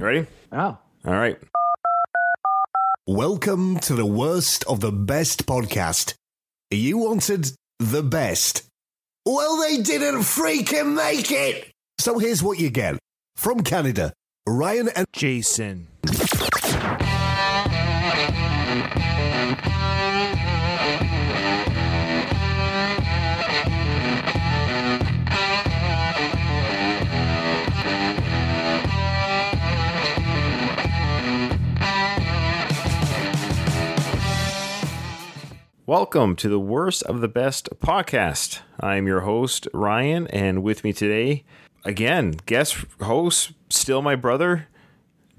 Ready? Oh. All right. Welcome to the worst of the best podcast. You wanted the best. Well, they didn't freaking make it. So here's what you get from Canada Ryan and Jason. Welcome to the Worst of the Best podcast. I'm your host, Ryan, and with me today, again, guest host, still my brother,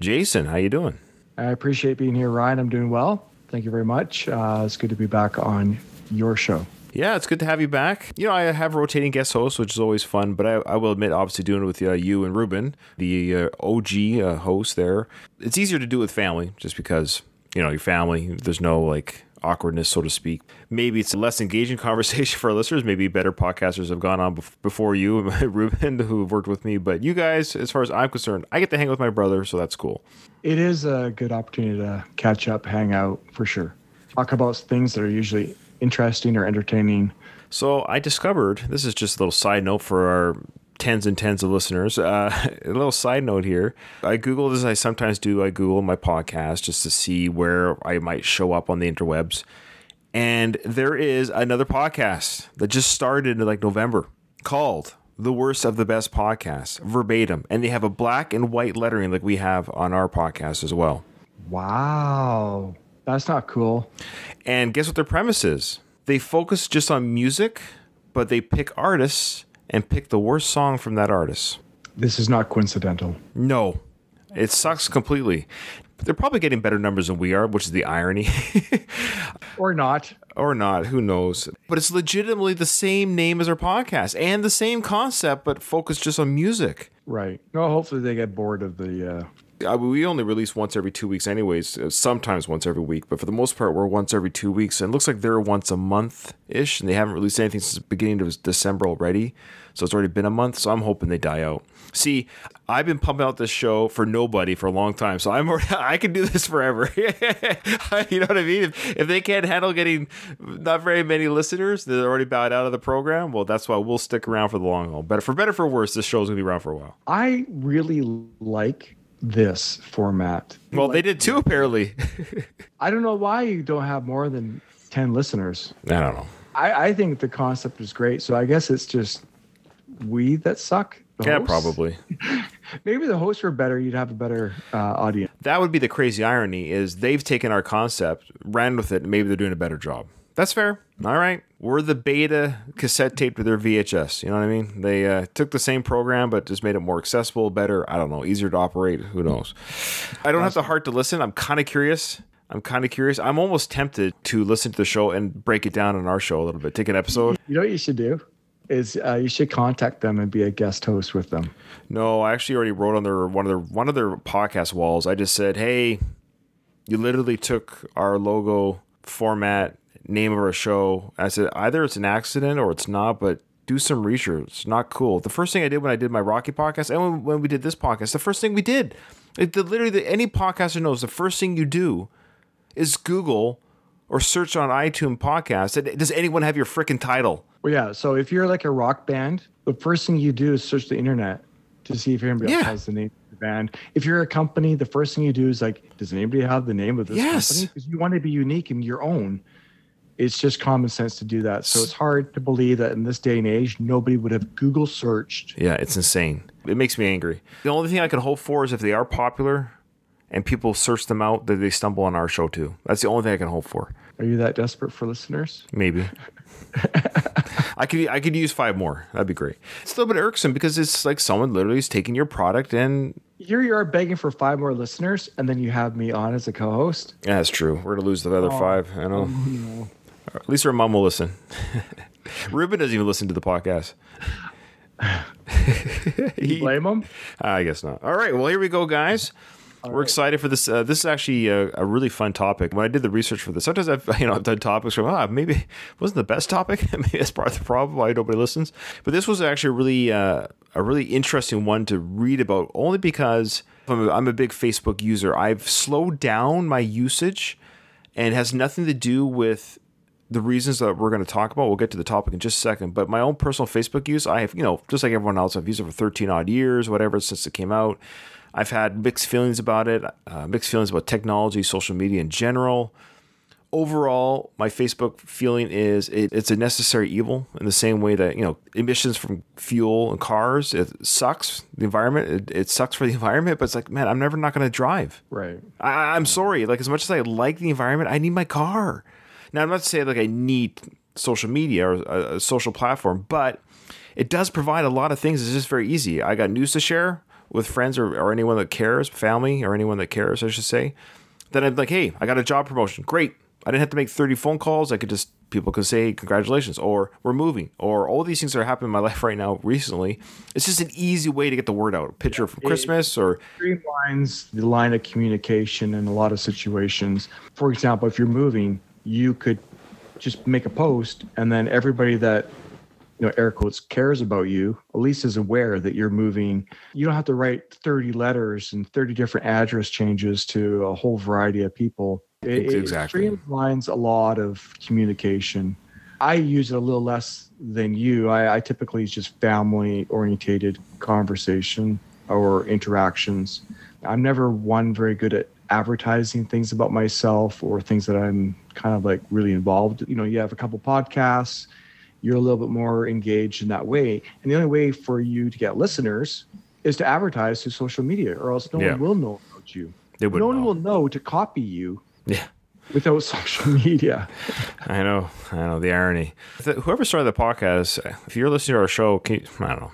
Jason. How you doing? I appreciate being here, Ryan. I'm doing well. Thank you very much. Uh, it's good to be back on your show. Yeah, it's good to have you back. You know, I have rotating guest hosts, which is always fun, but I, I will admit, obviously, doing it with uh, you and Ruben, the uh, OG uh, host there, it's easier to do with family just because, you know, your family, there's no like awkwardness, so to speak. Maybe it's a less engaging conversation for our listeners. Maybe better podcasters have gone on before you, and Ruben, who have worked with me. But you guys, as far as I'm concerned, I get to hang with my brother, so that's cool. It is a good opportunity to catch up, hang out for sure. Talk about things that are usually interesting or entertaining. So I discovered this is just a little side note for our tens and tens of listeners. Uh, a little side note here. I Googled as I sometimes do. I Google my podcast just to see where I might show up on the interwebs. And there is another podcast that just started in like November called The Worst of the Best Podcast, verbatim. And they have a black and white lettering like we have on our podcast as well. Wow. That's not cool. And guess what their premise is? They focus just on music, but they pick artists and pick the worst song from that artist. This is not coincidental. No, it sucks completely. They're probably getting better numbers than we are, which is the irony. Or not. or not, who knows? But it's legitimately the same name as our podcast and the same concept, but focused just on music. Right. No, hopefully they get bored of the. Uh, Uh, we only release once every two weeks, anyways. uh, Sometimes once every week, but for the most part, we're once every two weeks. And it looks like they're once a month ish, and they haven't released anything since the beginning of December already. So it's already been a month. So I'm hoping they die out. See, I've been pumping out this show for nobody for a long time, so I'm already, I can do this forever. you know what I mean? If, if they can't handle getting not very many listeners, they're already bowed out of the program. Well, that's why we'll stick around for the long haul. But for better for worse, this show's gonna be around for a while. I really like this format. Well, they did too, apparently. I don't know why you don't have more than 10 listeners. I don't know. I, I think the concept is great. So I guess it's just we that suck. Yeah, hosts? probably. Maybe the hosts were better. You'd have a better uh, audience. That would be the crazy irony is they've taken our concept, ran with it, and maybe they're doing a better job. That's fair. All right. We're the beta cassette tape to their VHS. You know what I mean? They uh, took the same program, but just made it more accessible, better. I don't know, easier to operate. Who knows? I don't have the heart to listen. I'm kind of curious. I'm kind of curious. I'm almost tempted to listen to the show and break it down on our show a little bit. Take an episode. You know what you should do? Is uh, you should contact them and be a guest host with them. No, I actually already wrote on their one of their one of their podcast walls. I just said, "Hey, you literally took our logo format, name of our show." I said, "Either it's an accident or it's not, but do some research. It's not cool." The first thing I did when I did my Rocky podcast and when, when we did this podcast, the first thing we did, it, the, literally, the, any podcaster knows the first thing you do is Google or search on iTunes podcast. Does anyone have your freaking title? Well, yeah. So if you're like a rock band, the first thing you do is search the internet to see if anybody else has the name of the band. If you're a company, the first thing you do is like, does anybody have the name of this Yes. company? Because you want to be unique and your own. It's just common sense to do that. So it's hard to believe that in this day and age, nobody would have Google searched. Yeah, it's insane. It makes me angry. The only thing I can hope for is if they are popular and people search them out, that they stumble on our show too. That's the only thing I can hope for. Are you that desperate for listeners? Maybe. I could I could use five more. That'd be great. It's a little bit irksome because it's like someone literally is taking your product and Here you are begging for five more listeners, and then you have me on as a co-host. yeah, that's true. We're gonna lose the other oh, five. I know. No. At least our mom will listen. Ruben doesn't even listen to the podcast. You blame them? I guess not. All right. Well, here we go, guys. We're excited for this. Uh, this is actually a, a really fun topic. When I did the research for this, sometimes I've you know I've done topics from ah maybe it wasn't the best topic. maybe that's part of the problem why nobody listens. But this was actually really uh, a really interesting one to read about, only because I'm a, I'm a big Facebook user. I've slowed down my usage, and it has nothing to do with the reasons that we're going to talk about. We'll get to the topic in just a second. But my own personal Facebook use, I have, you know, just like everyone else, I've used it for 13 odd years, whatever, since it came out. I've had mixed feelings about it, uh, mixed feelings about technology, social media in general. Overall, my Facebook feeling is it, it's a necessary evil in the same way that, you know, emissions from fuel and cars, it sucks. The environment, it, it sucks for the environment, but it's like, man, I'm never not going to drive. Right. I, I'm sorry. Like, as much as I like the environment, I need my car. Now, I'm not saying like I need social media or a, a social platform, but it does provide a lot of things. It's just very easy. I got news to share with friends or, or anyone that cares, family or anyone that cares, I should say. Then I'm like, hey, I got a job promotion. Great. I didn't have to make 30 phone calls. I could just, people could say, congratulations, or we're moving, or all these things that are happening in my life right now recently. It's just an easy way to get the word out. A picture from Christmas or. Streamlines the line of communication in a lot of situations. For example, if you're moving, you could just make a post and then everybody that you know air quotes cares about you at least is aware that you're moving. You don't have to write 30 letters and 30 different address changes to a whole variety of people. It, Exactly. it streamlines a lot of communication. I use it a little less than you. I, I typically it's just family orientated conversation or interactions. I'm never one very good at advertising things about myself or things that i'm kind of like really involved you know you have a couple podcasts you're a little bit more engaged in that way. And the only way for you to get listeners is to advertise through social media, or else no Yeah. one will know about you. No one know. will know to copy you Yeah. without social media. I know, I know the irony. Whoever started the podcast, if you're listening to our show, can you, I don't know,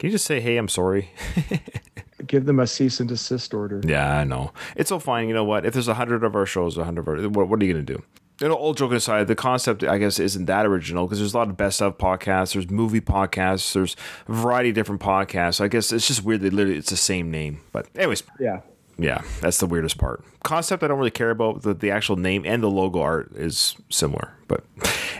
can you just say, "Hey, I'm sorry"? Give them a cease and desist order. yeah, I know. It's all fine. You know what? If there's a hundred of our shows, a hundred of our, what, what are you gonna do? You know, all joking aside, the concept I guess isn't that original because there's a lot of best of podcasts, there's movie podcasts, there's a variety of different podcasts. I guess it's just weird that literally it's the same name. But anyways, Yeah. Yeah, that's the weirdest part. Concept I don't really care about. The, the actual name and the logo art is similar. But,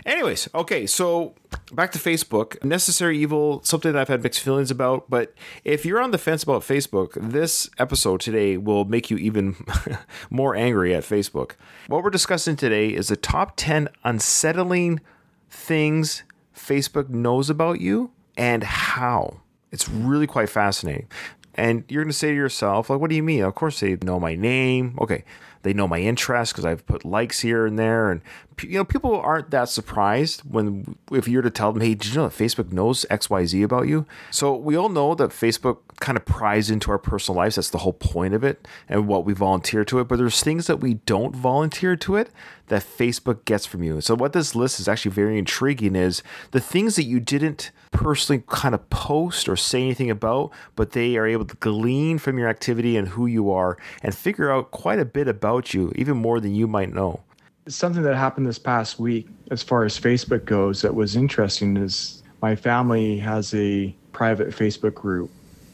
anyways, okay, so back to Facebook. Necessary evil, something that I've had mixed feelings about. But if you're on the fence about Facebook, this episode today will make you even more angry at Facebook. What we're discussing today is the top 10 unsettling things Facebook knows about you and how. It's really quite fascinating. And you're going to say to yourself, like, what do you mean? Of course, they know my name. Okay. They know my interests because I've put likes here and there. And, you know, people aren't that surprised when, if you're to tell them, hey, did you know that Facebook knows XYZ about you? So we all know that Facebook kind of pries into our personal lives. That's the whole point of it and what we volunteer to it. But there's things that we don't volunteer to it that Facebook gets from you. So what this list is actually very intriguing is the things that you didn't personally kind of post or say anything about, but they are able to glean from your activity and who you are and figure out quite a bit about you, even more than you might know. something that happened this past week as far as Facebook goes that was interesting is my family has a private Facebook group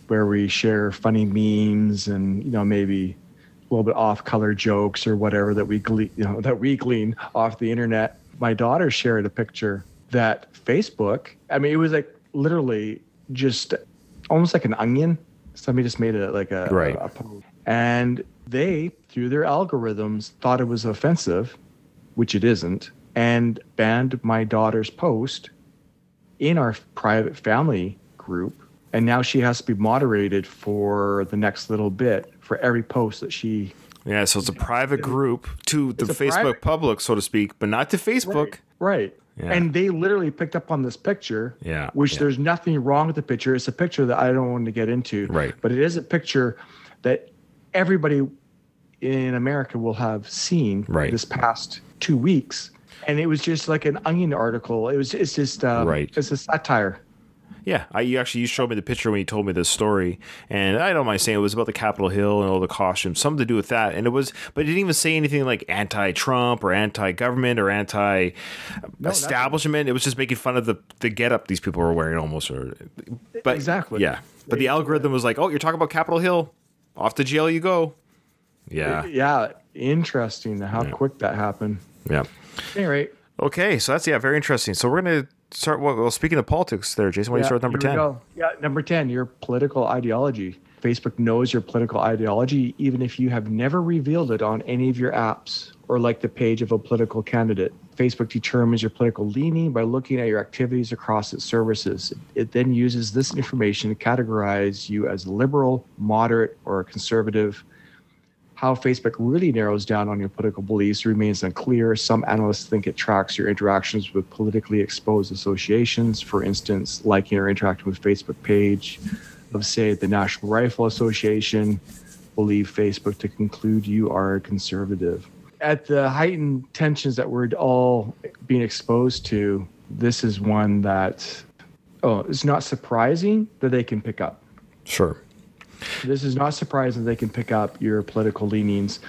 where we share funny memes and you know maybe a little bit off color jokes or whatever that we glean, you know that we glean off the internet. My daughter shared a picture that Facebook, I mean it was like literally just almost like an onion. Somebody just made it like a, Right. a, a post. And they, through their algorithms, thought it was offensive, which it isn't, and banned my daughter's post in our private family group. And now she has to be moderated for the next little bit for every post that she. Yeah, so it's a private group to the Facebook private- public, so to speak, but not to Facebook. Right. Yeah. And they literally picked up on this picture. Yeah, Which yeah. there's nothing wrong with the picture. It's a picture that I don't want to get into. Right. But it is a picture that everybody in America will have seen Right. this past two weeks. And it was just like an onion article. It was it's just um, Right. it's a satire. Yeah, I, you actually you showed me the picture when you told me this story, and I don't mind saying it was about the Capitol Hill and all the costumes, something to do with that. And it was, but it didn't even say anything like anti-Trump or anti-government or anti-establishment. it was just making fun of the the getup these people were wearing, almost. Or, but Exactly. yeah. But the algorithm was like, oh, you're talking about Capitol Hill, off to jail you go. Yeah, Yeah. Interesting how quick that happened. yeah. Anyway. Okay, so that's yeah, very interesting. So we're gonna start. Well, well speaking of politics, there, Jason, why don't you start with number ten? Yeah, number 10, your political ideology. Facebook knows your political ideology, even if you have never revealed it on any of your apps or like the page of a political candidate. Facebook determines your political leaning by looking at your activities across its services. It then uses this information to categorize you as liberal, moderate, or conservative. How Facebook really narrows down on your political beliefs remains unclear. Some analysts think it tracks your interactions with politically exposed associations, for instance, liking or interacting with Facebook page of, say, the National Rifle Association, believe Facebook to conclude you are a conservative at the heightened tensions that we're all being exposed to, this is one that, oh, it's not surprising that they can pick up. Sure. This is not surprising they can pick up your political leanings.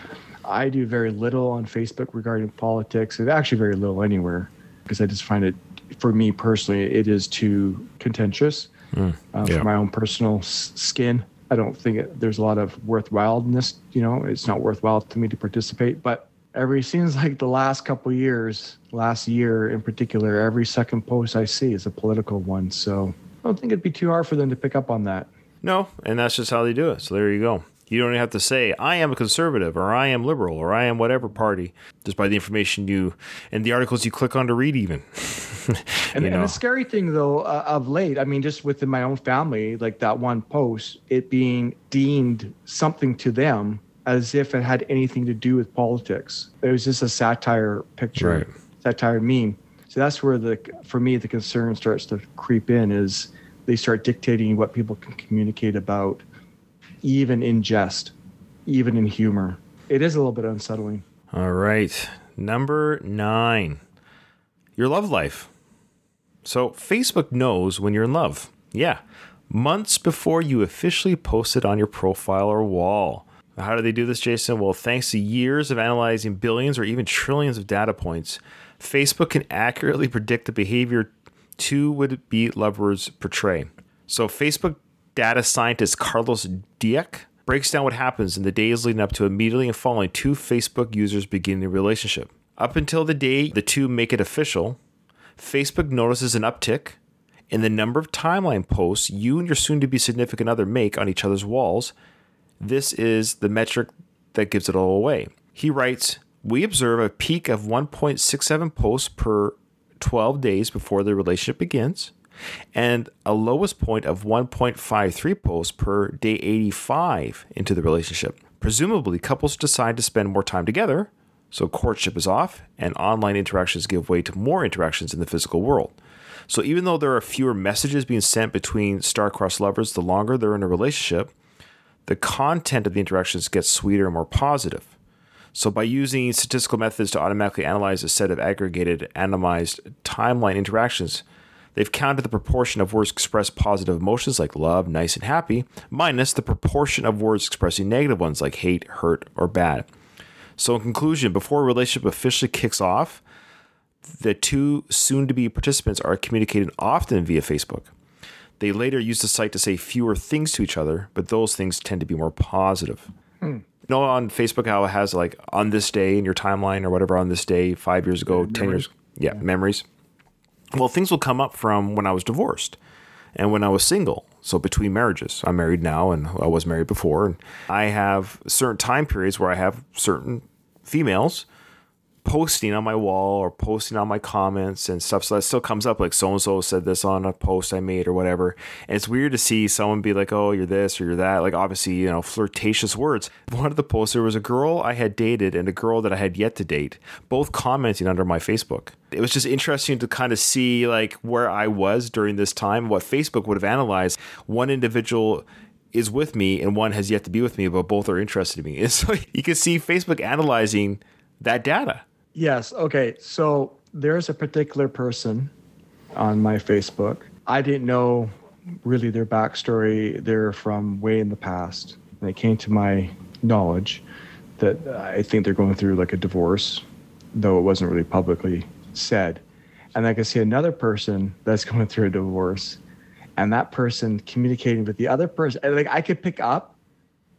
I do very little on Facebook regarding politics, and actually very little anywhere, because I just find it, for me personally, it is too contentious mm, uh, yeah. for my own personal s- skin. I don't think it, there's a lot of worthwhileness. You know, it's not worthwhile to me to participate, but every seems like the last couple years, last year in particular, every second post I see is a political one. So I don't think it'd be too hard for them to pick up on that. No, and that's just how they do it. So there you go. You don't even have to say, I am a conservative or I am liberal or I am whatever party, just by the information you and the articles you click on to read, even. and, and, the scary thing, though, uh, of late, I mean, just within my own family, like that one post, it being deemed something to them as if it had anything to do with politics. It was just a satire picture, right. satire meme. So that's where the for me the concern starts to creep in is they start dictating what people can communicate about, even in jest, even in humor. It is a little bit unsettling. All right, number nine, your love life. So Facebook knows when you're in love. Yeah, months before you officially post it on your profile or wall. How do they do this, Jason? Well, thanks to years of analyzing billions or even trillions of data points, Facebook can accurately predict the behavior two would be lovers portray. So, Facebook data scientist Carlos Diuk breaks down what happens in the days leading up to immediately and following two Facebook users beginning a relationship. Up until the day the two make it official, Facebook notices an uptick in the number of timeline posts you and your soon to be significant other make on each other's walls this is the metric that gives it all away. He writes, We observe a peak of 1.67 posts per 12 days before the relationship begins, and a lowest point of 1.53 posts per day 85 into the relationship. Presumably, couples decide to spend more time together, so courtship is off, and online interactions give way to more interactions in the physical world. So, even though there are fewer messages being sent between star-crossed lovers the longer they're in a relationship, the content of the interactions gets sweeter and more positive. So, by using statistical methods to automatically analyze a set of aggregated, anonymized timeline interactions, they've counted the proportion of words express positive emotions like love, nice, and happy, minus the proportion of words expressing negative ones like hate, hurt, or bad. So, in conclusion, before a relationship officially kicks off, the two soon to be participants are communicating often via Facebook. They later use the site to say fewer things to each other, but those things tend to be more positive. Hmm. You know, on Facebook, how it has like on this day in your timeline or whatever on this day, five years ago, yeah, 10 years, yeah, yeah, memories. Well, things will come up from when I was divorced and when I was single. So between marriages, I'm married now and I was married before. And I have certain time periods where I have certain females posting on my wall or posting on my comments and stuff. So that still comes up like so and so said this on a post I made or whatever. And it's weird to see someone be like, oh, you're this or you're that. Like, obviously, you know, flirtatious words. One of the posts, there was a girl I had dated and a girl that I had yet to date, both commenting under my Facebook. It was just interesting to kind of see like where I was during this time, what Facebook would have analyzed. One individual is with me and one has yet to be with me, but both are interested in me. And so you can see Facebook analyzing that data. Yes. Okay. So there's a particular person on my Facebook. I didn't know really their backstory. They're from way in the past. And it came to my knowledge that I think they're going through like a divorce, though it wasn't really publicly said. And I can see another person that's going through a divorce, and that person communicating with the other person. Like I could pick up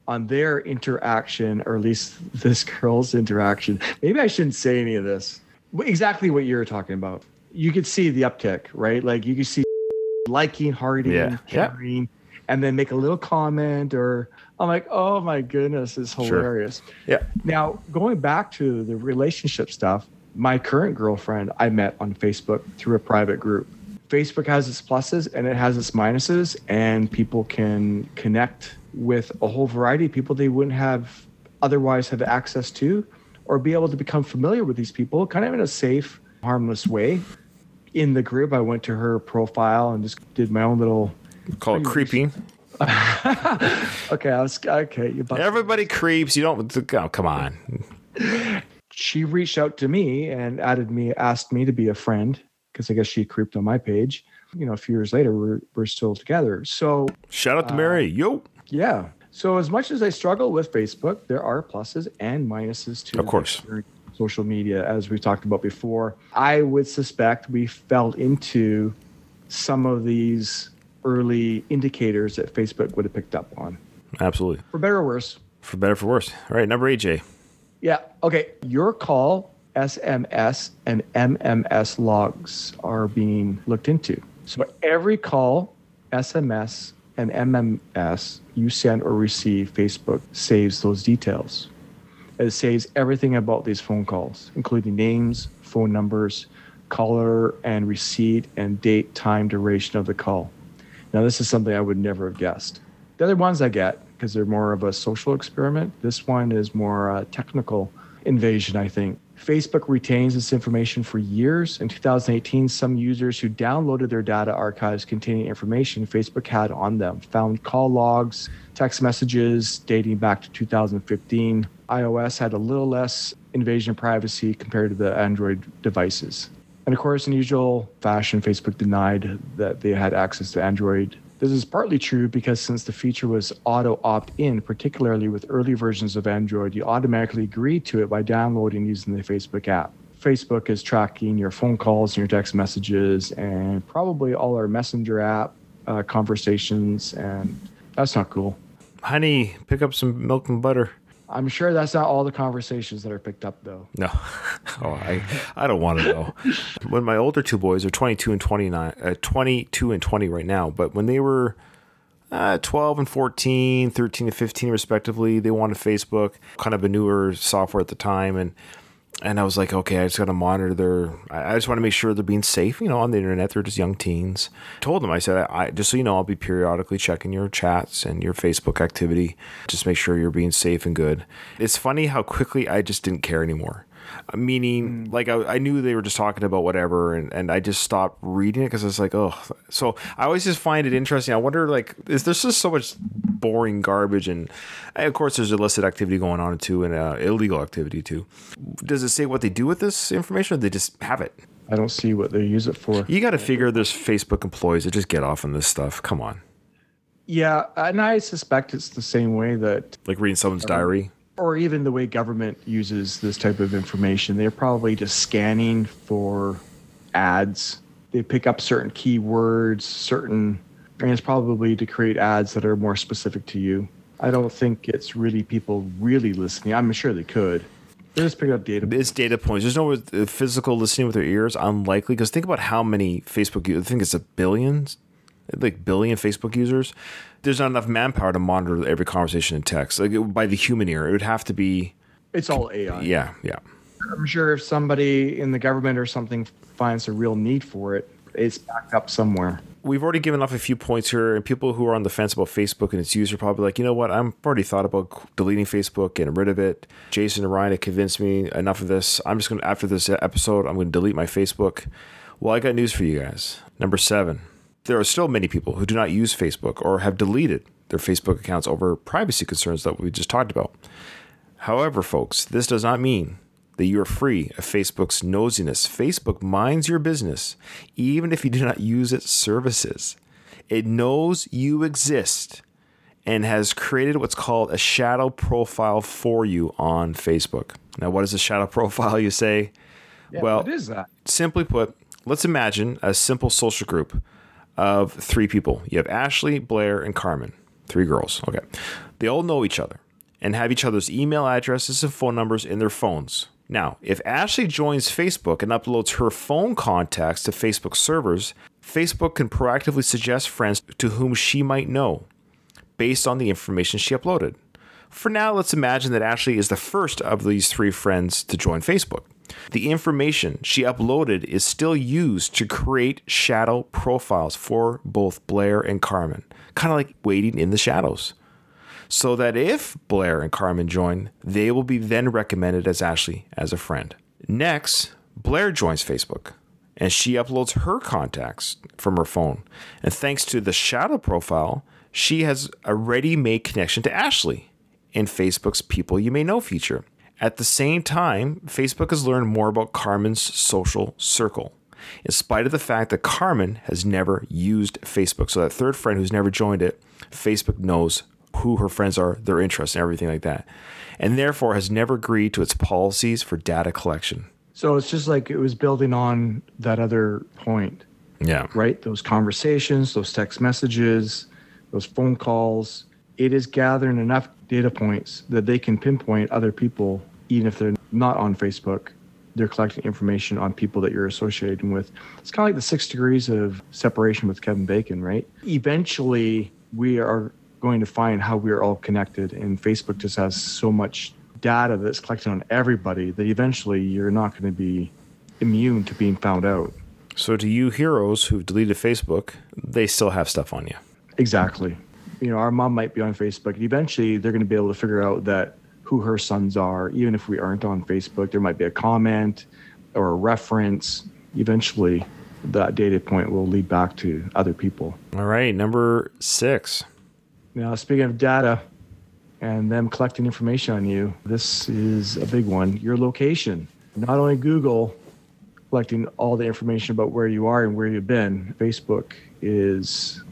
on their interaction, or at least this girl's interaction. Maybe I shouldn't say any of this. Exactly what you're talking about. You could see the uptick, right? Like you could see liking, hearting, yeah. caring, yeah. and then make a little comment or I'm like, oh my goodness, it's hilarious. Yeah. Now, going back to the relationship stuff, my current girlfriend I met on Facebook through a private group. Facebook has its pluses and it has its minuses, and people can connect with a whole variety of people they wouldn't have otherwise have access to or be able to become familiar with these people kind of in a safe, harmless way. In the group, I went to her profile and just did my own little. Call it creeping. Okay, I was okay. Everybody creeps. You don't. Oh, come on. she reached out to me and added me, asked me to be a friend because I guess she creeped on my page. You know, a few years later, we're, we're still together. So, Shout out to Mary. Uh, Yo. Yeah. So, as much as I struggle with Facebook, there are pluses and minuses to Of course. social media, as we've talked about before. I would suspect we fell into some of these early indicators that Facebook would have picked up on, Absolutely. for better or worse. For better, for worse. All right. Number eight, Jay. Yeah. Okay. Your call, SMS, and MMS logs are being looked into. So every call, SMS, and MMS you send or receive, Facebook saves those details. It saves everything about these phone calls, including names, phone numbers, caller and receipt, and date, time, duration of the call. Now, this is something I would never have guessed. The other ones I get because they're more of a social experiment. This one is more a technical invasion, I think. Facebook retains this information for years. In 2018, some users who downloaded their data archives containing information Facebook had on them found call logs, text messages dating back to 2015. iOS had a little less invasion of privacy compared to the Android devices. And of course, in usual fashion, Facebook denied that they had access to Android. This is partly true because since the feature was auto opt in, particularly with early versions of Android, you automatically agreed to it by downloading using the Facebook app. Facebook is tracking your phone calls and your text messages and probably all our Messenger app uh, conversations, and that's not cool. Honey, pick up some milk and butter. I'm sure that's not all the conversations that are picked up, though. No. Oh, I, I don't want to know. when my older two boys are 22 and 29, uh, 22 and 20 right now, but when they were uh, 12 and 14, 13 and 15 respectively, they wanted Facebook, kind of a newer software at the time. And, and I was like, okay, I just got to monitor their, I just want to make sure they're being safe, you know, on the internet. They're just young teens. told them, I said, I just so you know, I'll be periodically checking your chats and your Facebook activity. Just make sure you're being safe and good. It's funny how quickly I just didn't care anymore. Uh, Meaning, like I, I knew they were just talking about whatever, and, and I just stopped reading it because I was like, oh. So I always just find it interesting. I wonder, like, is there just so much boring garbage, and, and of course, there's illicit activity going on too, and uh, illegal activity too. Does it say what they do with this information, or they just have it? I don't see what they use it for. You got to figure there's Facebook employees that just get off on this stuff. Come on, Yeah, and I suspect it's the same way that, like reading someone's diary. Or even the way government uses this type of information. They're probably just scanning for ads. They pick up certain keywords, certain, and it's probably to create ads that are more specific to you. I don't think it's really people really listening. I'm sure they could. They're just picking up data. It's data points. There's no uh, physical listening with their ears. Unlikely because think about how many Facebook. I think it's a billions, like billion Facebook users. There's not enough manpower to monitor every conversation in text. Like it- by the human ear, it would have to be. It's all AI. Yeah, yeah. I'm sure if somebody in the government or something finds a real need for it, it's backed up somewhere. We've already given off a few points here, and people who are on the fence about Facebook and its use are probably like, you know what? I'm already thought about deleting Facebook, getting rid of it. Jason and Ryan have convinced me enough of this. I'm just going to, after this episode, I'm going to delete my Facebook. Well, I got news for you guys. Number seven, there are still many people who do not use Facebook or have deleted their Facebook accounts over privacy concerns that we just talked about. However, folks, this does not mean that you are free of Facebook's nosiness. Facebook minds your business, even if you do not use its services. It knows you exist and has created what's called a shadow profile for you on Facebook. Now, what is a shadow profile, you say? well, what is that? simply put, let's imagine a simple social group of three people. You have Ashley, Blair, and Carmen, three girls. Okay. They all know each other and have each other's email addresses and phone numbers in their phones. Now, if Ashley joins Facebook and uploads her phone contacts to Facebook servers, Facebook can proactively suggest friends to whom she might know. based on the information she uploaded. For now, let's imagine that Ashley is the first of these three friends to join Facebook. The information she uploaded is still used to create shadow profiles for both Blair and Carmen, kind of like waiting in the shadows. So that if Blair and Carmen join, they will be then recommended as Ashley as a friend. Next, Blair joins Facebook and she uploads her contacts from her phone. And thanks to the shadow profile, she has a ready made connection to Ashley in Facebook's People You May Know feature. At the same time, Facebook has learned more about Carmen's social circle, in spite of the fact that Carmen has never used Facebook. So, that third friend who's never joined it, Facebook knows who her friends are, their interests, and everything like that, and therefore has never agreed to its policies for data collection. So it's just like it was building on that other point, Yeah. right? Those conversations, those text messages, those phone calls. It is gathering enough data points that they can pinpoint other people, even if they're not on Facebook. They're collecting information on people that you're associating with. It's kind of like the six degrees of separation with Kevin Bacon, right? Eventually, we are going to find how we are all connected, and Facebook just has so much data that's collected on everybody that eventually you're not going to be immune to being found out. So, to you heroes who've deleted Facebook, they still have stuff on you. Exactly. You know, our mom might be on Facebook. and Eventually, they're going to be able to figure out that who her sons are, even if we aren't on Facebook. There might be a comment or a reference. Eventually, that data point will lead back to other people. All right, number six. Now, speaking of data and them collecting information on you, this is a big one. Your location. Not only Google collecting all the information about where you are and where you've been, Facebook is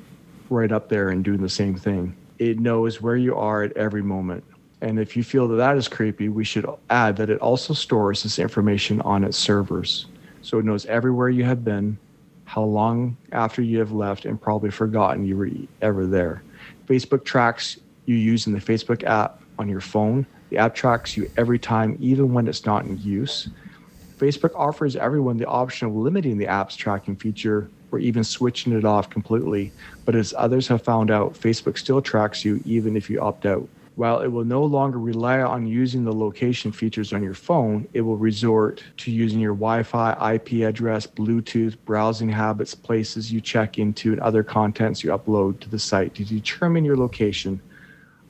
right up there and doing the same thing. It knows where you are at every moment. And if you feel that that is creepy, we should add that it also stores this information on its servers. So it knows everywhere you have been, how long after you have left, and probably forgotten you were ever there. Facebook tracks you using the Facebook app on your phone. The app tracks you every time, even when it's not in use. Facebook offers everyone the option of limiting the app's tracking feature or even switching it off completely. But as others have found out, Facebook still tracks you even if you opt out. While it will no longer rely on using the location features on your phone, it will resort to using your Wi Fi, IP address, Bluetooth, browsing habits, places you check into, and other contents you upload to the site to determine your location.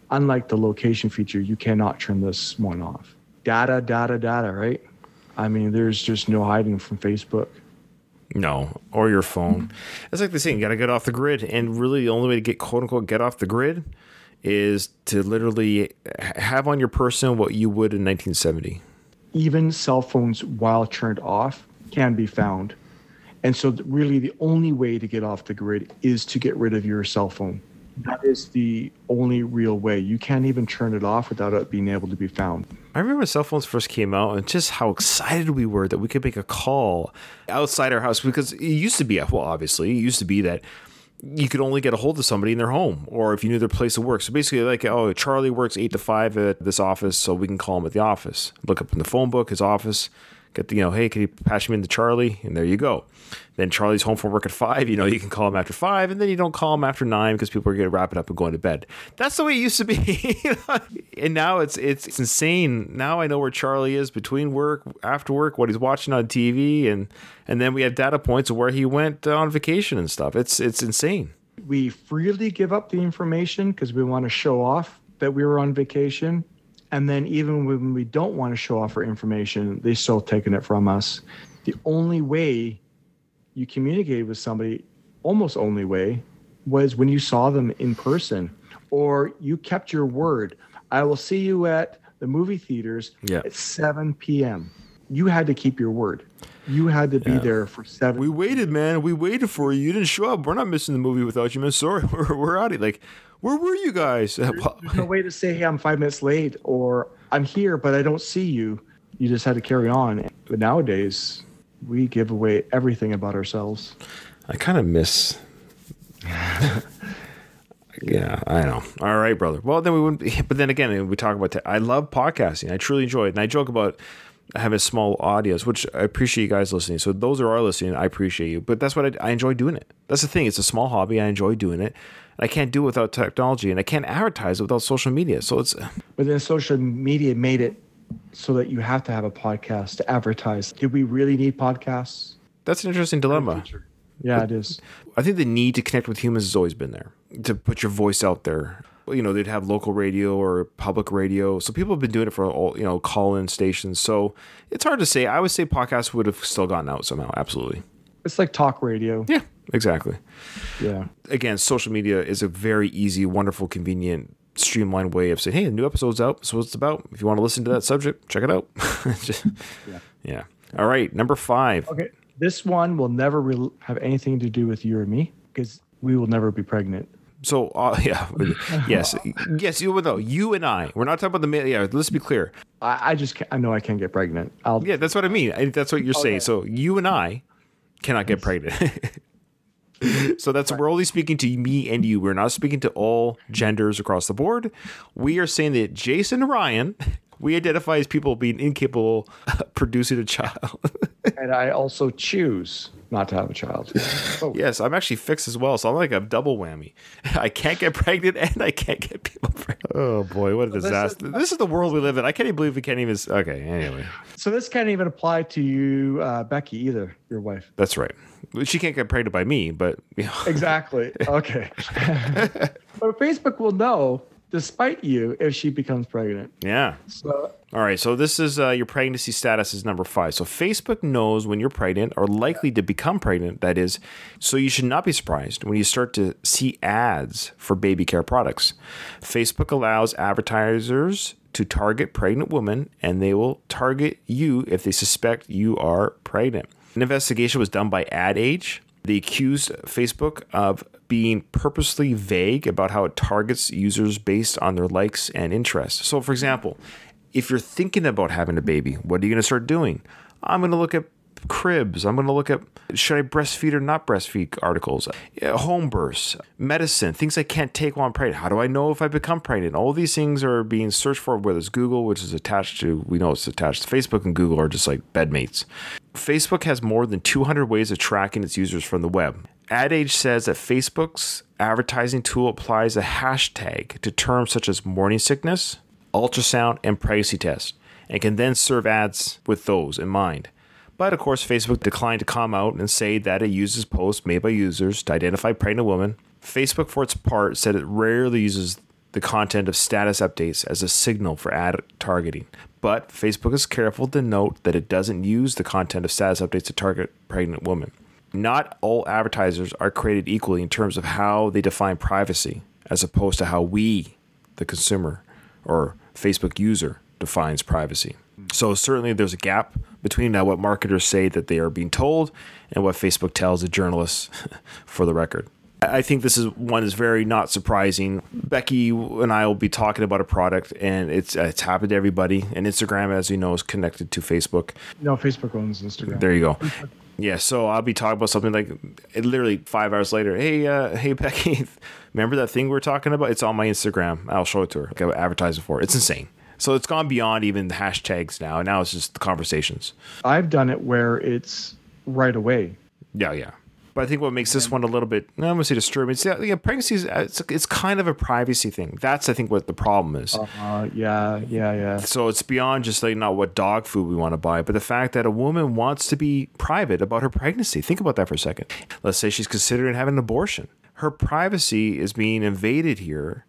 Unlike the location feature, you cannot turn this one off. Data, data, data, right? I mean, there's just no hiding from Facebook. No, or your phone. It's like the saying, you got to get off the grid. And really, the only way to get quote unquote get off the grid is to literally have on your person what you would in 1970. Even cell phones, while turned off, can be found. And so, really, the only way to get off the grid is to get rid of your cell phone. That is the only real way. You can't even turn it off without it being able to be found. I remember when cell phones first came out and just how excited we were that we could make a call outside our house because it used to be, well, obviously, it used to be that you could only get a hold of somebody in their home or if you knew their place of work. So basically, like, oh, Charlie works eight to five at this office, so we can call him at the office. Look up in the phone book, his office, get the, you know, hey, can you patch me into Charlie? And there you go. Then Charlie's home from work at five, you know, you can call him after five, and then you don't call him after nine because people are going to wrap it up and going to bed. That's the way it used to be. and now it's, it's it's insane. Now I know where Charlie is between work, after work, what he's watching on TV, and and then we have data points of where he went on vacation and stuff. It's it's insane. We freely give up the information because we want to show off that we were on vacation. And then, even when we don't want to show off our information, they still taking it from us. The only way you communicated with somebody, almost only way, was when you saw them in person or you kept your word. I will see you at the movie theaters Yeah. at 7 p.m. You had to keep your word. You had to be there for 7 We waited, man. We waited for you. You didn't show up. We're not missing the movie without you, man. Sorry, we're, we're out of it. Like, where were you guys? There's no way to say, hey, I'm five minutes late or I'm here, but I don't see you. You just had to carry on. But nowadays, we give away everything about ourselves. I kind of miss. yeah, I know. All right, brother. Well, then we wouldn't. But then again, we talk about. I love podcasting. I truly enjoy it, and I joke about have a small audience, which I appreciate you guys listening. So those are our listening. I appreciate you, but that's what I, I enjoy doing it. That's the thing. It's a small hobby. I enjoy doing it. And I can't do it without technology, and I can't advertise it without social media. So it's But then social media made it so that you have to have a podcast to advertise. Did we really need podcasts? that's an interesting dilemma. Yeah, it is. I think the need to connect with humans has always been there. To put your voice out there. You know, they'd have local radio or public radio. So people have been doing it for all, you know, call in stations. So it's hard to say. I would say podcasts would have still gotten out somehow. Absolutely. It's like talk radio. Yeah, exactly. Yeah. Again, social media is a very easy, wonderful, convenient, streamlined way of saying, hey, a new episode's out. So what it's about. If you want to listen to that subject, check it out. Just- Yeah. yeah. All right. Number five. Okay. This one will never re- have anything to do with you or me because we will never be pregnant. So uh, yeah, yes, yes. You know, you and I. We're not talking about the male. Yeah, let's be clear. I, I just can't, I know I can't get pregnant. I'll Yeah, that's what I mean. I, that's what you're saying. So you and I cannot get pregnant. so that's we're only speaking to me and you. We're not speaking to all genders across the board. We are saying that Jason and Ryan, we identify as people being incapable of producing a child. and I also choose not to have a child. Oh, yes, I'm actually fixed as well. So I'm like a double whammy. I can't get pregnant and I can't get people pregnant. Oh boy, what a this is- disaster! This is the world we live in. I can't even believe we can't even. Okay, anyway. So this can't even apply to you, uh, Becky, either, your wife. That's right. She can't get pregnant by me, but you know, Exactly. Okay. but Facebook will know, despite you, if she becomes pregnant. yeah. So All right. So this is uh, your pregnancy status is number five. So Facebook knows when you're pregnant or likely to become pregnant. That is, so you should not be surprised when you start to see ads for baby care products. Facebook allows advertisers to target pregnant women, and they will target you if they suspect you are pregnant. An investigation was done by Ad Age. They accused Facebook of being purposely vague about how it targets users based on their likes and interests. So, for example, if you're thinking about having a baby, what are you going to start doing? I'm going to look at cribs. I'm going to look at should I breastfeed or not breastfeed articles, home births, medicine, things I can't take while I'm pregnant. How do I know if I become pregnant? All these things are being searched for, whether it's Google, which is attached to, we know it's attached to Facebook, and Google are just like bedmates. Facebook has more than 200 ways of tracking its users from the web. Ad Age says that Facebook's advertising tool applies a hashtag to terms such as morning sickness, ultrasound, and pregnancy test, and can then serve ads with those in mind. But of course, Facebook declined to come out and say that it uses posts made by users to identify pregnant women. Facebook, for its part, said it rarely uses the content of status updates as a signal for ad targeting. But Facebook is careful to note that it doesn't use the content of status updates to target pregnant women. Not all advertisers are created equally in terms of how they define privacy, as opposed to how we, the consumer or Facebook user, defines privacy. So certainly there's a gap between what marketers say that they are being told and what Facebook tells the journalists for the record. I I think this is one is very not surprising. Becky and I will be talking about a product, and it's it's happened to everybody. And Instagram, as you know, is connected to Facebook. no, Facebook owns Instagram. There you go. Yeah, so I'll be talking about something like literally five hours later. Hey, uh, hey Becky, remember that thing we are talking about? It's on my Instagram. I'll show it to her. Like I advertised it for. It's insane. So it's gone beyond even the hashtags now. Now it's just the conversations. I've done it where it's right away. Yeah, yeah. But I think what makes this one a little bit, no, I'm to say disturbing. It's, yeah, pregnancy is, it's, it's kind of a privacy thing. That's, I think, what the problem is. Uh, yeah, yeah, yeah. So it's beyond just like not what dog food we want to buy, but the fact that a woman wants to be private about her pregnancy. Think about that for a second. Let's say she's considering having an abortion. Her privacy is being invaded here.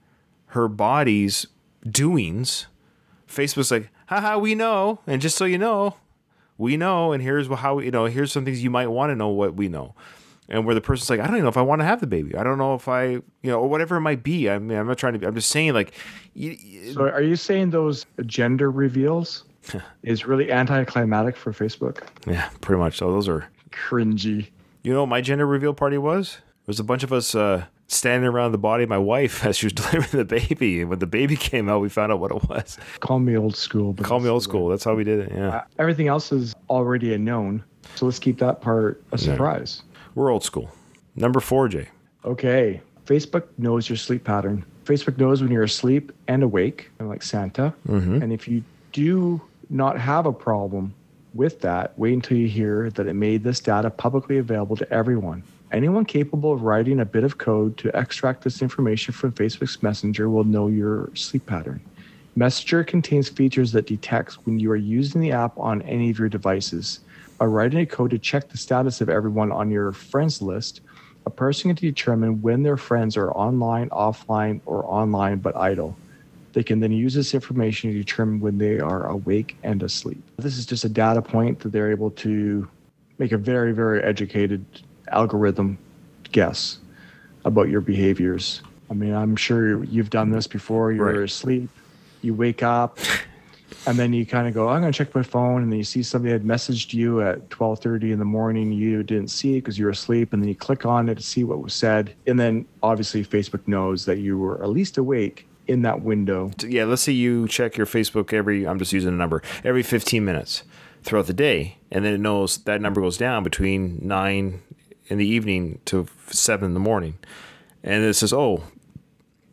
Her body's doings. Facebook's like, haha, we know. And just so you know, we know. And here's how, you know, here's some things you might want to know what we know. And where the person's like, I don't even know if I want to have the baby. I don't know if I, you know, or whatever it might be. I mean, I'm not trying to, Be, I'm just saying, like, you, So are you saying those gender reveals is really anticlimactic for Facebook? Yeah, pretty much. So those are. Cringy. You know what my gender reveal party was? It was a bunch of us uh, standing around the body of my wife as she was delivering the baby. And when the baby came out, we found out what it was. Call me old school. But Call me old school. That's how we did it. Yeah, Uh, Everything else is already a known. So let's keep that part a surprise. We're old school. Number four, Jay. Okay. Facebook knows your sleep pattern. Facebook knows when you're asleep and awake, like Santa. Mm-hmm. And if you do not have a problem with that, wait until you hear that it made this data publicly available to everyone. Anyone capable of writing a bit of code to extract this information from Facebook's Messenger will know your sleep pattern. Messenger contains features that detects when you are using the app on any of your devices. Uh, By writing a code to check the status of everyone on your friends list, a person can determine when their friends are online, offline, or online but idle. They can then use this information to determine when they are awake and asleep. This is just a data point that they're able to make a very, very educated algorithm guess about your behaviors. I mean, I'm sure you've done this before. You're Right. asleep, you wake up, and then you kind of go, "I'm going to check my phone," and then you see somebody had messaged you at 12:30 in the morning. You didn't see it because you were asleep, and then you click on it to see what was said, and then obviously Facebook knows that you were at least awake in that window. yeah, let's say you check your Facebook every, I'm just using a number, every 15 minutes throughout the day. And then it knows that number goes down between nine in the evening to seven in the morning. And it says, oh,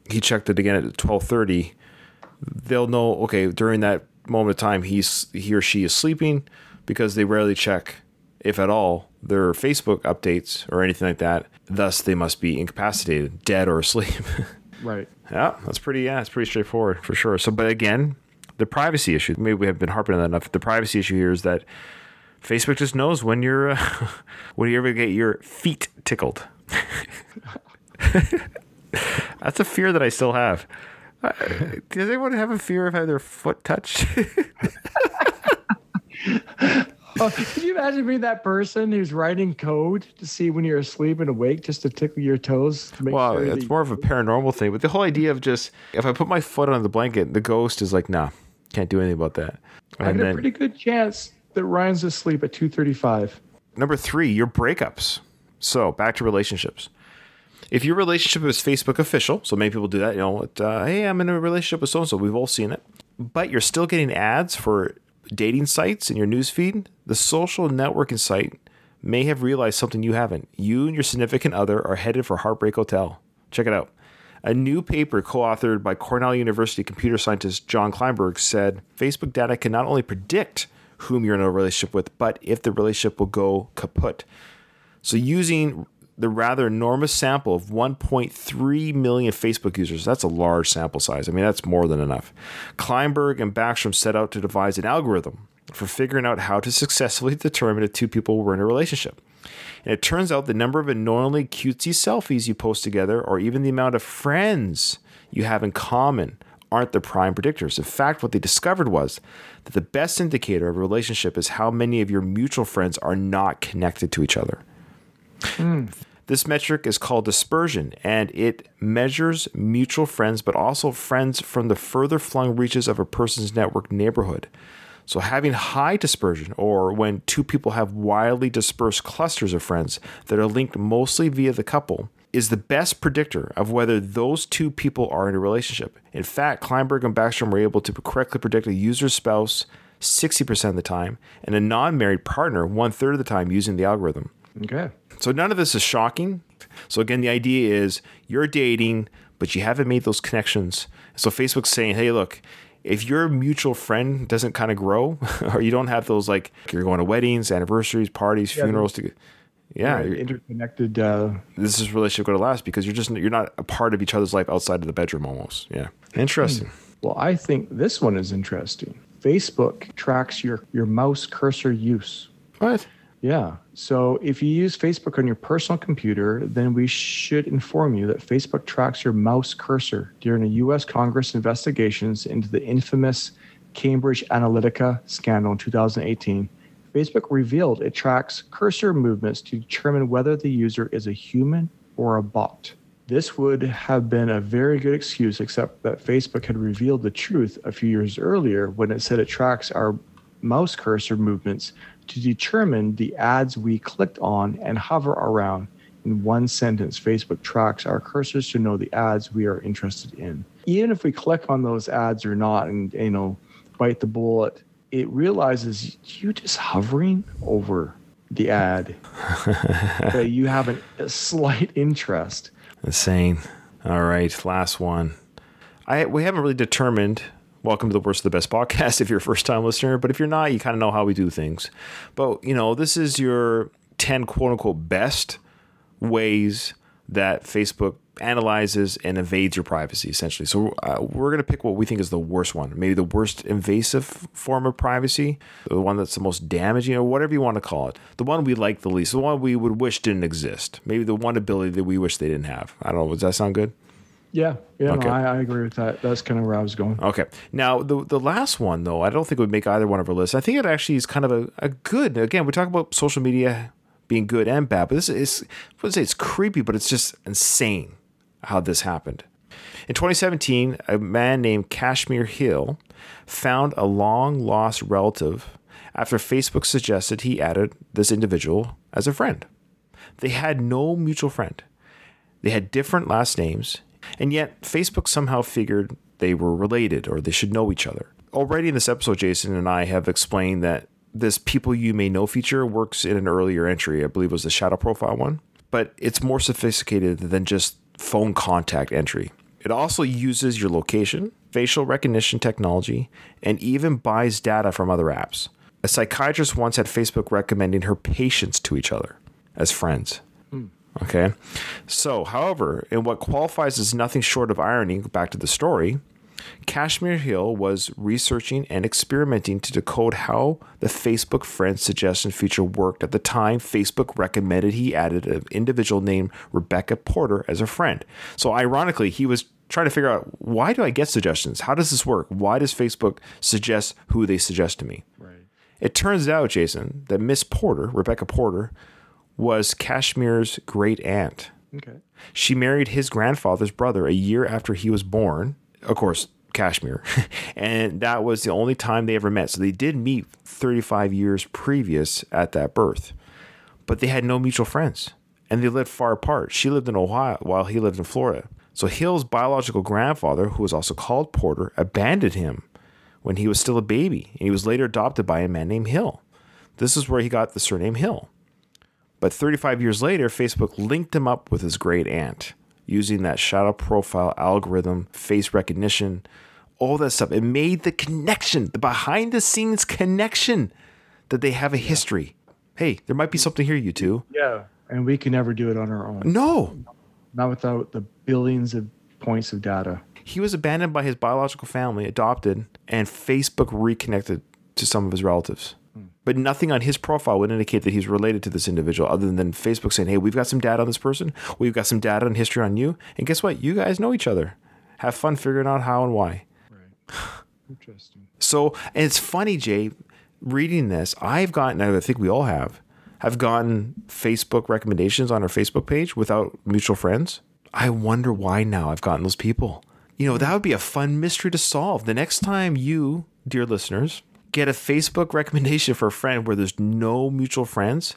he checked it again at 1230. They'll know, okay, during that moment of time, he's, he or she is sleeping because they rarely check, if at all, their Facebook updates or anything like that. Thus, they must be incapacitated, dead, or asleep. Right. Yeah, that's pretty. Yeah, it's pretty straightforward for sure. So, but again, the privacy issue. Maybe we have been harping on that enough. The privacy issue here is that Facebook just knows when you're uh, when you ever get your feet tickled. that's a fear that I still have. Uh, does anyone have a fear of having their foot touched? Oh, could you imagine being that person who's writing code to see when you're asleep and awake just to tickle your toes? To make well, sure it's more of a paranormal thing. But the whole idea of just if I put my foot on the blanket, the ghost is like, nah, can't do anything about that. I And got a pretty good chance that Ryan's asleep at 2:35. Number three, your breakups. So back to relationships. If your relationship is Facebook official, so many people do that, you know, it, uh, hey, I'm in a relationship with so and so. We've all seen it, but you're still getting ads for dating sites in your newsfeed. The social networking site may have realized something you haven't. You and your significant other are headed for Heartbreak Hotel. Check it out. A new paper co authored by Cornell University computer scientist Jon Kleinberg said Facebook data can not only predict whom you're in a relationship with, but if the relationship will go kaput. So, using the rather enormous sample of 1.3 million Facebook users, that's a large sample size. I mean, that's more than enough. Kleinberg and Backstrom set out to devise an algorithm for figuring out how to successfully determine if two people were in a relationship. And it turns out the number of annoyingly cutesy selfies you post together, or even the amount of friends you have in common, aren't the prime predictors. In fact, what they discovered was that the best indicator of a relationship is how many of your mutual friends are not connected to each other. Hmm. This metric is called dispersion, and it measures mutual friends, but also friends from the further flung reaches of a person's network neighborhood. So, having high dispersion, or when two people have wildly dispersed clusters of friends that are linked mostly via the couple, is the best predictor of whether those two people are in a relationship. In fact, Kleinberg and Backstrom were able to correctly predict a user's spouse 60% of the time and a non married partner one third of the time using the algorithm. Okay. So none of this is shocking. So again, the idea is you're dating, but you haven't made those connections. So Facebook's saying, hey, look, if your mutual friend doesn't kind of grow, or you don't have those like you're going to weddings, anniversaries, parties, funerals, to, yeah, you're- interconnected. Uh, this is relationship going to last because you're just you're not a part of each other's life outside of the bedroom almost. Yeah, interesting. well, I think this one is interesting. Facebook tracks your your mouse cursor use. What? Yeah. So if you use Facebook on your personal computer, then we should inform you that Facebook tracks your mouse cursor during a U.S. Congress investigations into the infamous Cambridge Analytica scandal in 2018. Facebook revealed it tracks cursor movements to determine whether the user is a human or a bot. This would have been a very good excuse, except that Facebook had revealed the truth a few years earlier when it said it tracks our mouse cursor movements to determine the ads we clicked on and hover around. In one sentence, Facebook tracks our cursors to know the ads we are interested in. Even if we click on those ads or not and you know bite the bullet, it realizes you just hovering over the ad that you have an, a slight interest. Insane. All right, last one. I we haven't really determined welcome to the Worst of the Best podcast if you're a first time listener. But if you're not, you kind of know how we do things. But, you know, this is your 10 quote unquote best ways that Facebook analyzes and evades your privacy, essentially. So uh, we're going to pick what we think is the worst one, maybe the worst invasive form of privacy, the one that's the most damaging, or whatever you want to call it. The one we like the least, the one we would wish didn't exist. Maybe the one ability that we wish they didn't have. I don't know. Does that sound good? Yeah, yeah, Okay. no, I, I agree with that. That's kind of where I was going. Okay. Now the the last one though, I don't think would make either one of our lists. I think it actually is kind of a, a good. Again, we talk about social media being good and bad, but this is I would say it's creepy, but it's just insane how this happened. In 2017, a man named Kashmir Hill found a long lost relative after Facebook suggested he added this individual as a friend. They had no mutual friend. They had different last names, and yet Facebook somehow figured they were related or they should know each other. Already in this episode, Jason and I have explained that this people you may know feature works in an earlier entry. I believe it was the shadow profile one, but it's more sophisticated than just phone contact entry. It also uses your location, facial recognition technology, and even buys data from other apps. A psychiatrist once had Facebook recommending her patients to each other as friends. Hmm. Okay. So, however, in what qualifies as nothing short of irony, back to the story, Kashmir Hill was researching and experimenting to decode how the Facebook friend suggestion feature worked at the time Facebook recommended he added an individual named Rebecca Porter as a friend. So, ironically, he was trying to figure out why do I get suggestions? How does this work? Why does Facebook suggest who they suggest to me? Right. It turns out, Jason, that Miss Porter, Rebecca Porter, was Kashmir's great aunt. Okay. She married his grandfather's brother a year after he was born. Of course, Kashmir. and that was the only time they ever met. So they did meet 35 years previous at that birth. But they had no mutual friends. And they lived far apart. She lived in Ohio while he lived in Florida. So Hill's biological grandfather, who was also called Porter, abandoned him when he was still a baby. And he was later adopted by a man named Hill. This is where he got the surname Hill. But 35 years later, Facebook linked him up with his great aunt using that shadow profile algorithm, face recognition, all that stuff. It made the connection, the behind the scenes connection that they have a history. Hey, there might be something here, you two. Yeah. And we can never do it on our own. No, Not without the billions of points of data. he was abandoned by his biological family, adopted, and Facebook reconnected to some of his relatives. But nothing on his profile would indicate that he's related to this individual other than Facebook saying, hey, we've got some data on this person. We've got some data and history on you. And guess what? You guys know each other. Have fun figuring out how and why. Right. Interesting. So, and it's funny, Jay, reading this, I've gotten, I think we all have, have gotten Facebook recommendations on our Facebook page without mutual friends. I wonder why now I've gotten those people. You know, that would be a fun mystery to solve. The next time you, dear listeners, get a Facebook recommendation for a friend where there's no mutual friends,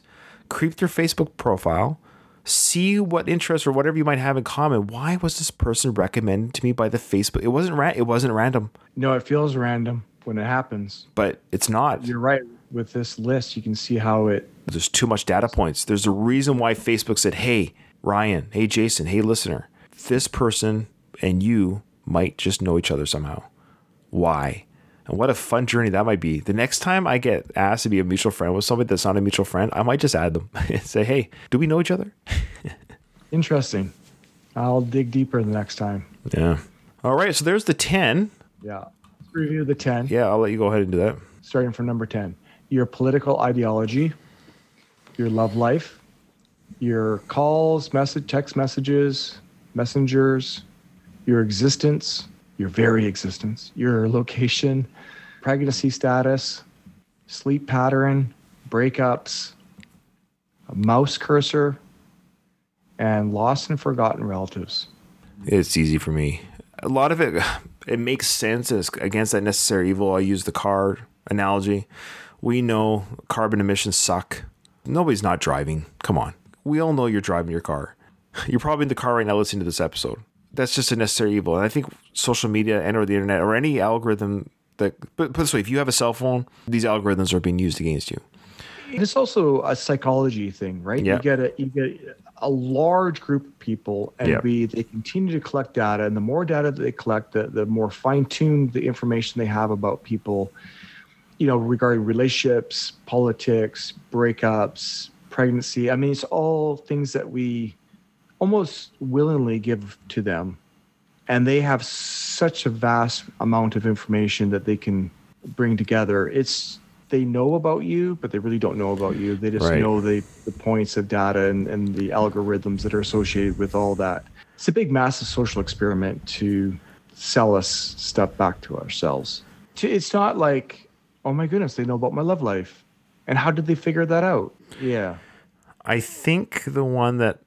creep their Facebook profile, see what interests or whatever you might have in common. Why was this person recommended to me by the Facebook? It wasn't ra- it wasn't random, No, it feels random when it happens. but it's not. You're right. With this list, you can see how it. There's too much data points. There's a reason why Facebook said, hey, Ryan, hey, Jason, hey, listener, this person and you might just know each other somehow. Why? And what a fun journey that might be. The next time I get asked to be a mutual friend with somebody that's not a mutual friend, I might just add them and say, hey, do we know each other? Interesting. I'll dig deeper the next time. Yeah. All right. So there's the 10. Yeah. Let's review the 10. Yeah, I'll let you go ahead and do that. Starting from number 10. Your political ideology, your love life, your calls, message, text messages, messengers, your existence, your very existence, your location, pregnancy status, sleep pattern, breakups, a mouse cursor, and lost and forgotten relatives. It's easy for me. A lot of it, it makes sense. Against that necessary evil. I use the car analogy. We know carbon emissions suck. Nobody's not driving. Come on. We all know you're driving your car. You're probably in the car right now listening to this episode. That's just a necessary evil. And I think social media and or the internet or any algorithm that, but put this way, if you have a cell phone, these algorithms are being used against you. It's also a psychology thing, right? Yeah. You get a you get a large group of people, and Yeah. we they continue to collect data, and the more data that they collect, the, the more fine tuned the information they have about people. You know, regarding relationships, politics, breakups, pregnancy. I mean, it's all things that we almost willingly give to them, and they have such a vast amount of information that they can bring together. It's they know about you, but they really don't know about you. They just Right. know the, the points of data and, and the algorithms that are associated with all that. It's a big, massive social experiment to sell us stuff back to ourselves. It's not like, oh my goodness, they know about my love life. And how did they figure that out? Yeah. I think the one that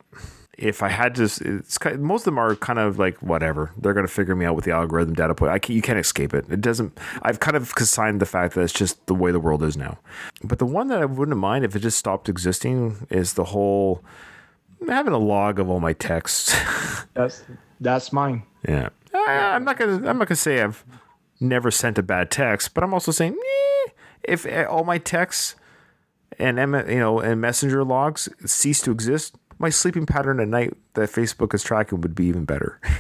if I had to, it's kind most of them are kind of like whatever. They're going to figure me out with the algorithm data point. I can, you can't escape it. It doesn't. I've kind of consigned the fact that it's just the way the world is now. But the one that I wouldn't mind if it just stopped existing is the whole having a log of all my texts. That's that's mine. yeah, I, I'm not gonna. I'm not gonna say I've never sent a bad text, but I'm also saying eh, if eh, all my texts and you know and messenger logs cease to exist, my sleeping pattern at night that Facebook is tracking would be even better.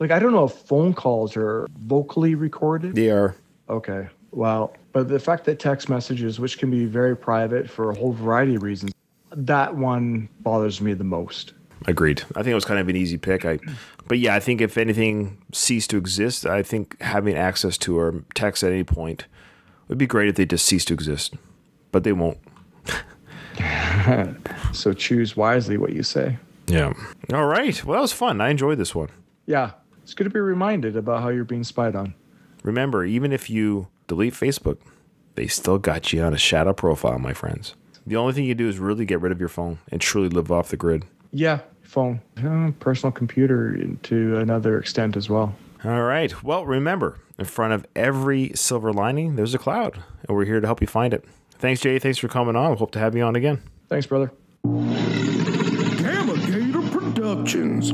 Like I don't know if phone calls are vocally recorded. They are. Okay. Well, but the fact that text messages, which can be very private for a whole variety of reasons, that one bothers me the most. Agreed. I think it was kind of an easy pick. I, but yeah, I think if anything ceased to exist, I think having access to our text at any point would be great if they just ceased to exist, but they won't. So choose wisely what you say. Yeah. All right. Well, that was fun. I enjoyed this one. Yeah. It's good to be reminded about how you're being spied on. Remember, even if you delete Facebook, they still got you on a shadow profile, my friends. The only thing you do is really get rid of your phone and truly live off the grid. Yeah. Phone, uh, personal computer to another extent as well. All right. Well, remember, in front of every silver lining, there's a cloud, and we're here to help you find it. Thanks, Jay. Thanks for coming on. Hope to have you on again. Thanks, brother. Gamma Gator Productions.